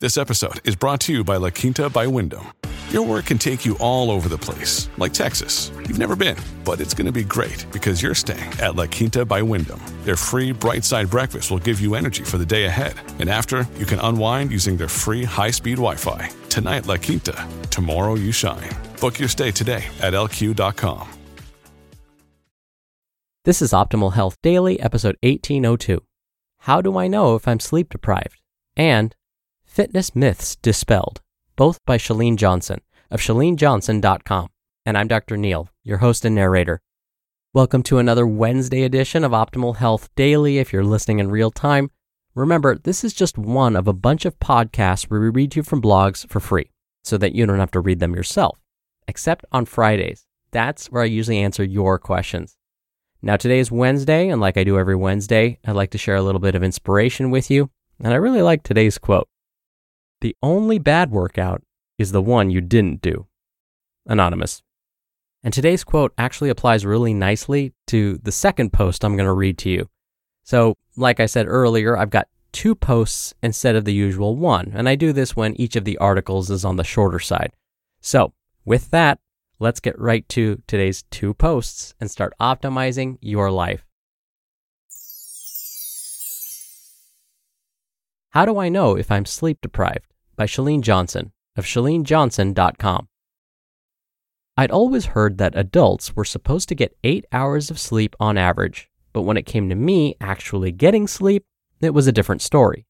This episode is brought to you by La Quinta by Wyndham. Your work can take you all over the place, like Texas. You've never been, but it's going to be great because you're staying at La Quinta by Wyndham. Their free bright side breakfast will give you energy for the day ahead. And after, you can unwind using their free high speed Wi Fi. Tonight, La Quinta. Tomorrow, you shine. Book your stay today at lq.com. This is Optimal Health Daily, episode 1802. How do I know if I'm sleep deprived? And Fitness Myths Dispelled, both by Chalene Johnson of chalenejohnson.com. And I'm Dr. Neal, your host and narrator. Welcome to another Wednesday edition of Optimal Health Daily. If you're listening in real time, remember this is just one of a bunch of podcasts where we read you from blogs for free so that you don't have to read them yourself, except on Fridays. That's where I usually answer your questions. Now, today is Wednesday, and like I do every Wednesday, I'd like to share a little bit of inspiration with you. And I really like today's quote The only bad workout is the one you didn't do. Anonymous. And today's quote actually applies really nicely to the second post I'm going to read to you. So, like I said earlier, I've got two posts instead of the usual one, and I do this when each of the articles is on the shorter side. So, with that, let's get right to today's two posts and start optimizing your life. How do I know if I'm sleep deprived? By Chalene Johnson of chalenejohnson.com. I'd always heard that adults were supposed to get eight hours of sleep on average, but when it came to me actually getting sleep, it was a different story.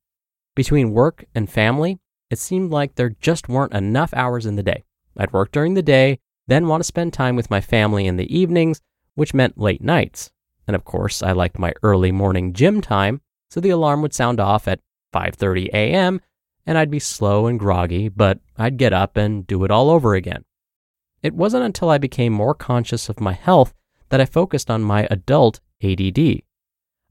Between work and family, it seemed like there just weren't enough hours in the day. I'd work during the day, then want to spend time with my family in the evenings, which meant late nights. And of course, I liked my early morning gym time, so the alarm would sound off at 5:30 a.m. and I'd be slow and groggy, but I'd get up and do it all over again. It wasn't until I became more conscious of my health that I focused on my adult ADD.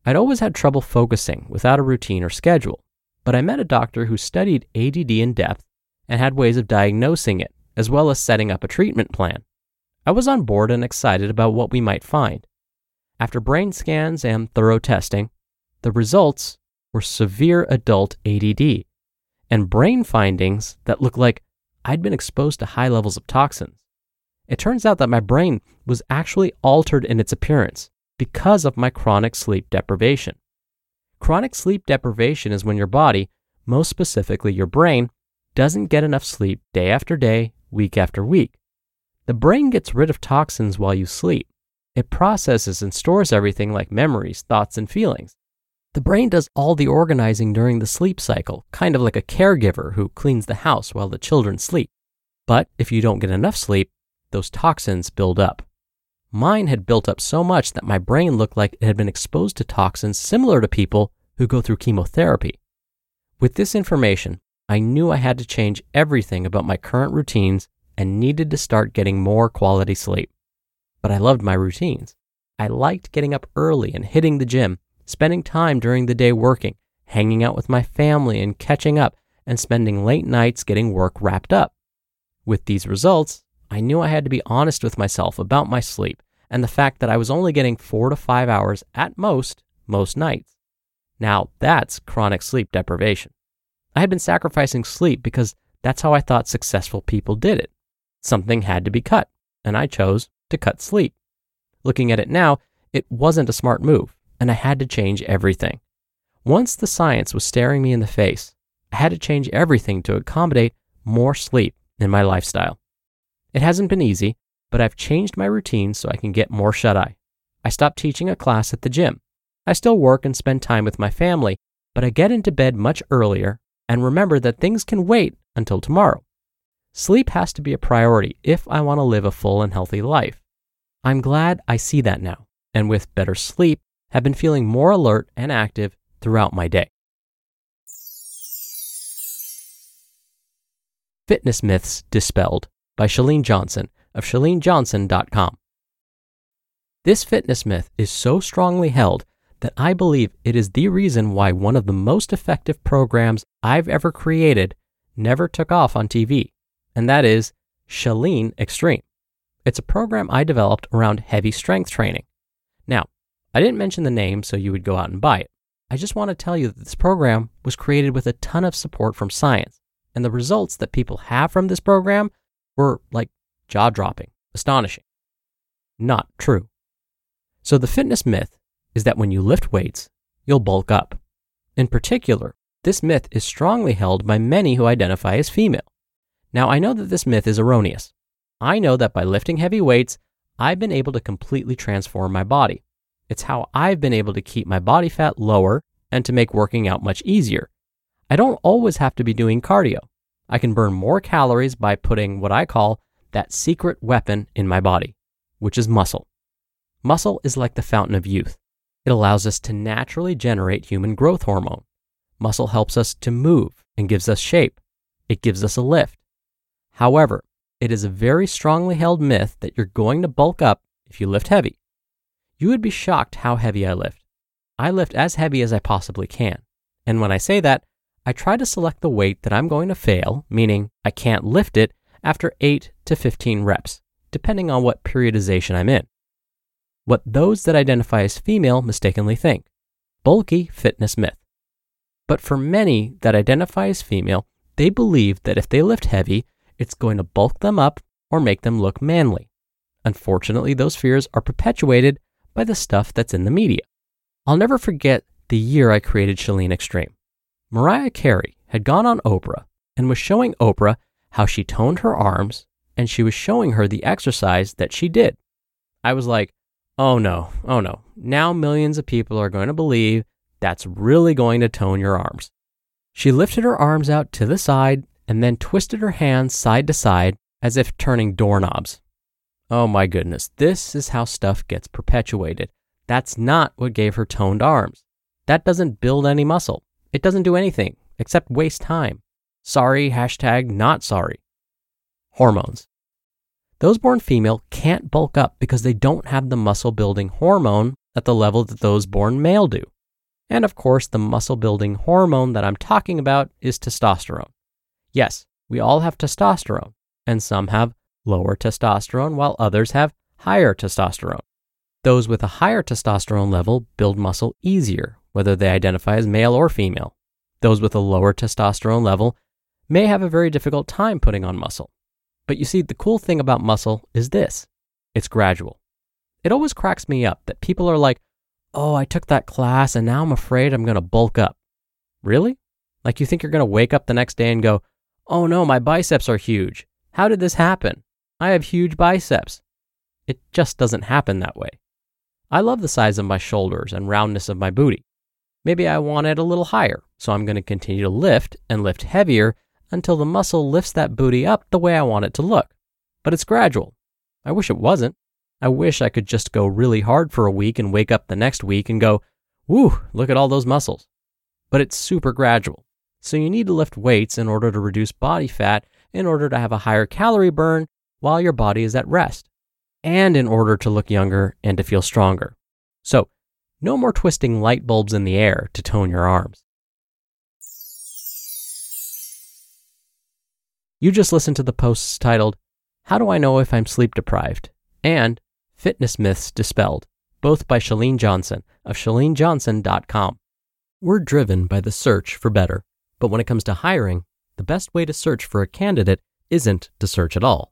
I'd always had trouble focusing without a routine or schedule, but I met a doctor who studied ADD in depth and had ways of diagnosing it, as well as setting up a treatment plan. I was on board and excited about what we might find. After brain scans and thorough testing, the results were severe adult ADD and brain findings that looked like I'd been exposed to high levels of toxins. It turns out that my brain was actually altered in its appearance because of my chronic sleep deprivation. Chronic sleep deprivation is when your body, most specifically your brain, doesn't get enough sleep day after day, week after week. The brain gets rid of toxins while you sleep. It processes and stores everything like memories, thoughts, and feelings. The brain does all the organizing during the sleep cycle, kind of like a caregiver who cleans the house while the children sleep. But if you don't get enough sleep, those toxins build up. Mine had built up so much that my brain looked like it had been exposed to toxins similar to people who go through chemotherapy. With this information, I knew I had to change everything about my current routines and needed to start getting more quality sleep. But I loved my routines. I liked getting up early and hitting the gym, spending time during the day working, hanging out with my family and catching up, and spending late nights getting work wrapped up. With these results, I knew I had to be honest with myself about my sleep and the fact that I was only getting four to five hours at most, most nights. Now, that's chronic sleep deprivation. I had been sacrificing sleep because that's how I thought successful people did it. Something had to be cut, and I chose to cut sleep. Looking at it now, it wasn't a smart move, and I had to change everything. Once the science was staring me in the face, I had to change everything to accommodate more sleep in my lifestyle. It hasn't been easy, but I've changed my routine so I can get more shut eye. I stopped teaching a class at the gym. I still work and spend time with my family, but I get into bed much earlier and remember that things can wait until tomorrow. Sleep has to be a priority if I want to live a full and healthy life. I'm glad I see that now, and with better sleep, have been feeling more alert and active throughout my day. Fitness Myths Dispelled by Chalene Johnson of ChaleneJohnson.com. This fitness myth is so strongly held that I believe it is the reason why one of the most effective programs I've ever created never took off on TV, and that is Chalene Extreme. It's a program I developed around heavy strength training. I didn't mention the name so you would go out and buy it. I just want to tell you that this program was created with a ton of support from science, and the results that people have from this program were like jaw dropping, astonishing. Not true. So, the fitness myth is that when you lift weights, you'll bulk up. In particular, this myth is strongly held by many who identify as female. Now, I know that this myth is erroneous. I know that by lifting heavy weights, I've been able to completely transform my body. It's how I've been able to keep my body fat lower and to make working out much easier. I don't always have to be doing cardio. I can burn more calories by putting what I call that secret weapon in my body, which is muscle. Muscle is like the fountain of youth. It allows us to naturally generate human growth hormone. Muscle helps us to move and gives us shape. It gives us a lift. However, it is a very strongly held myth that you're going to bulk up if you lift heavy. You would be shocked how heavy I lift. I lift as heavy as I possibly can. And when I say that, I try to select the weight that I'm going to fail, meaning I can't lift it after 8 to 15 reps, depending on what periodization I'm in. What those that identify as female mistakenly think bulky fitness myth. But for many that identify as female, they believe that if they lift heavy, it's going to bulk them up or make them look manly. Unfortunately, those fears are perpetuated by the stuff that's in the media. I'll never forget the year I created Chalene Extreme. Mariah Carey had gone on Oprah and was showing Oprah how she toned her arms and she was showing her the exercise that she did. I was like, oh no, oh no. Now millions of people are going to believe that's really going to tone your arms. She lifted her arms out to the side and then twisted her hands side to side as if turning doorknobs. Oh my goodness, this is how stuff gets perpetuated. That's not what gave her toned arms. That doesn't build any muscle. It doesn't do anything except waste time. Sorry, hashtag not sorry. Hormones. Those born female can't bulk up because they don't have the muscle building hormone at the level that those born male do. And of course, the muscle building hormone that I'm talking about is testosterone. Yes, we all have testosterone, and some have lower testosterone while others have higher testosterone. Those with a higher testosterone level build muscle easier, whether they identify as male or female. Those with a lower testosterone level may have a very difficult time putting on muscle. But you see, the cool thing about muscle is this it's gradual. It always cracks me up that people are like, oh, I took that class and now I'm afraid I'm going to bulk up. Really? Like you think you're going to wake up the next day and go, oh no, my biceps are huge. How did this happen? I have huge biceps. It just doesn't happen that way. I love the size of my shoulders and roundness of my booty. Maybe I want it a little higher, so I'm going to continue to lift and lift heavier until the muscle lifts that booty up the way I want it to look. But it's gradual. I wish it wasn't. I wish I could just go really hard for a week and wake up the next week and go, woo, look at all those muscles. But it's super gradual. So you need to lift weights in order to reduce body fat in order to have a higher calorie burn while your body is at rest, and in order to look younger and to feel stronger. So, no more twisting light bulbs in the air to tone your arms. You just listened to the posts titled, How Do I Know If I'm Sleep Deprived? and Fitness Myths Dispelled, both by Chalene Johnson of chalenejohnson.com. We're driven by the search for better, but when it comes to hiring, the best way to search for a candidate isn't to search at all.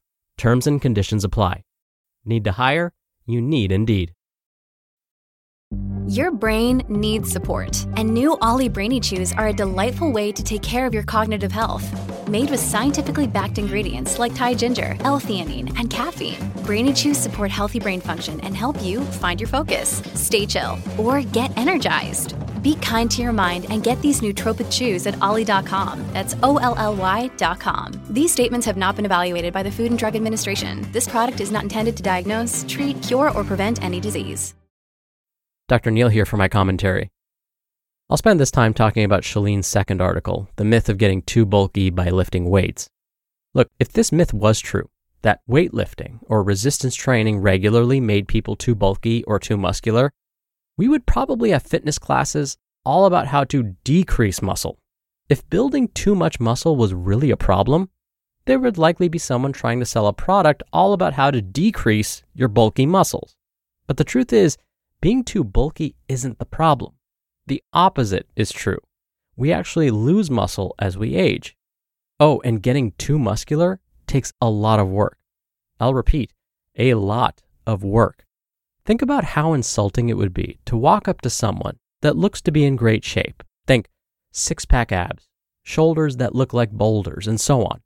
Terms and conditions apply. Need to hire? You need Indeed. Your brain needs support, and new Ollie Brainy Chews are a delightful way to take care of your cognitive health. Made with scientifically backed ingredients like Thai ginger, L-theanine, and caffeine, Brainy Chews support healthy brain function and help you find your focus, stay chill, or get energized. Be kind to your mind and get these nootropic chews at ollie.com. That's O L L Y.com. These statements have not been evaluated by the Food and Drug Administration. This product is not intended to diagnose, treat, cure, or prevent any disease. Dr. Neal here for my commentary. I'll spend this time talking about Chalene's second article, The Myth of Getting Too Bulky by Lifting Weights. Look, if this myth was true, that weightlifting or resistance training regularly made people too bulky or too muscular, we would probably have fitness classes all about how to decrease muscle. If building too much muscle was really a problem, there would likely be someone trying to sell a product all about how to decrease your bulky muscles. But the truth is, being too bulky isn't the problem. The opposite is true. We actually lose muscle as we age. Oh, and getting too muscular takes a lot of work. I'll repeat, a lot of work. Think about how insulting it would be to walk up to someone that looks to be in great shape. Think six pack abs, shoulders that look like boulders, and so on,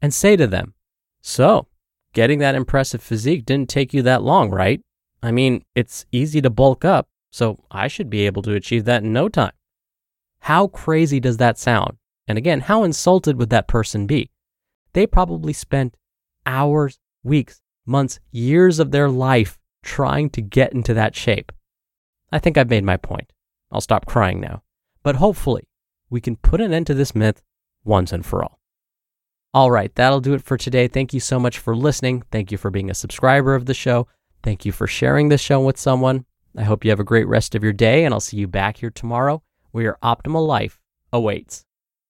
and say to them, So, getting that impressive physique didn't take you that long, right? I mean, it's easy to bulk up, so I should be able to achieve that in no time. How crazy does that sound? And again, how insulted would that person be? They probably spent hours, weeks, months, years of their life trying to get into that shape. I think I've made my point. I'll stop crying now. But hopefully, we can put an end to this myth once and for all. All right, that'll do it for today. Thank you so much for listening. Thank you for being a subscriber of the show. Thank you for sharing this show with someone. I hope you have a great rest of your day, and I'll see you back here tomorrow where your optimal life awaits.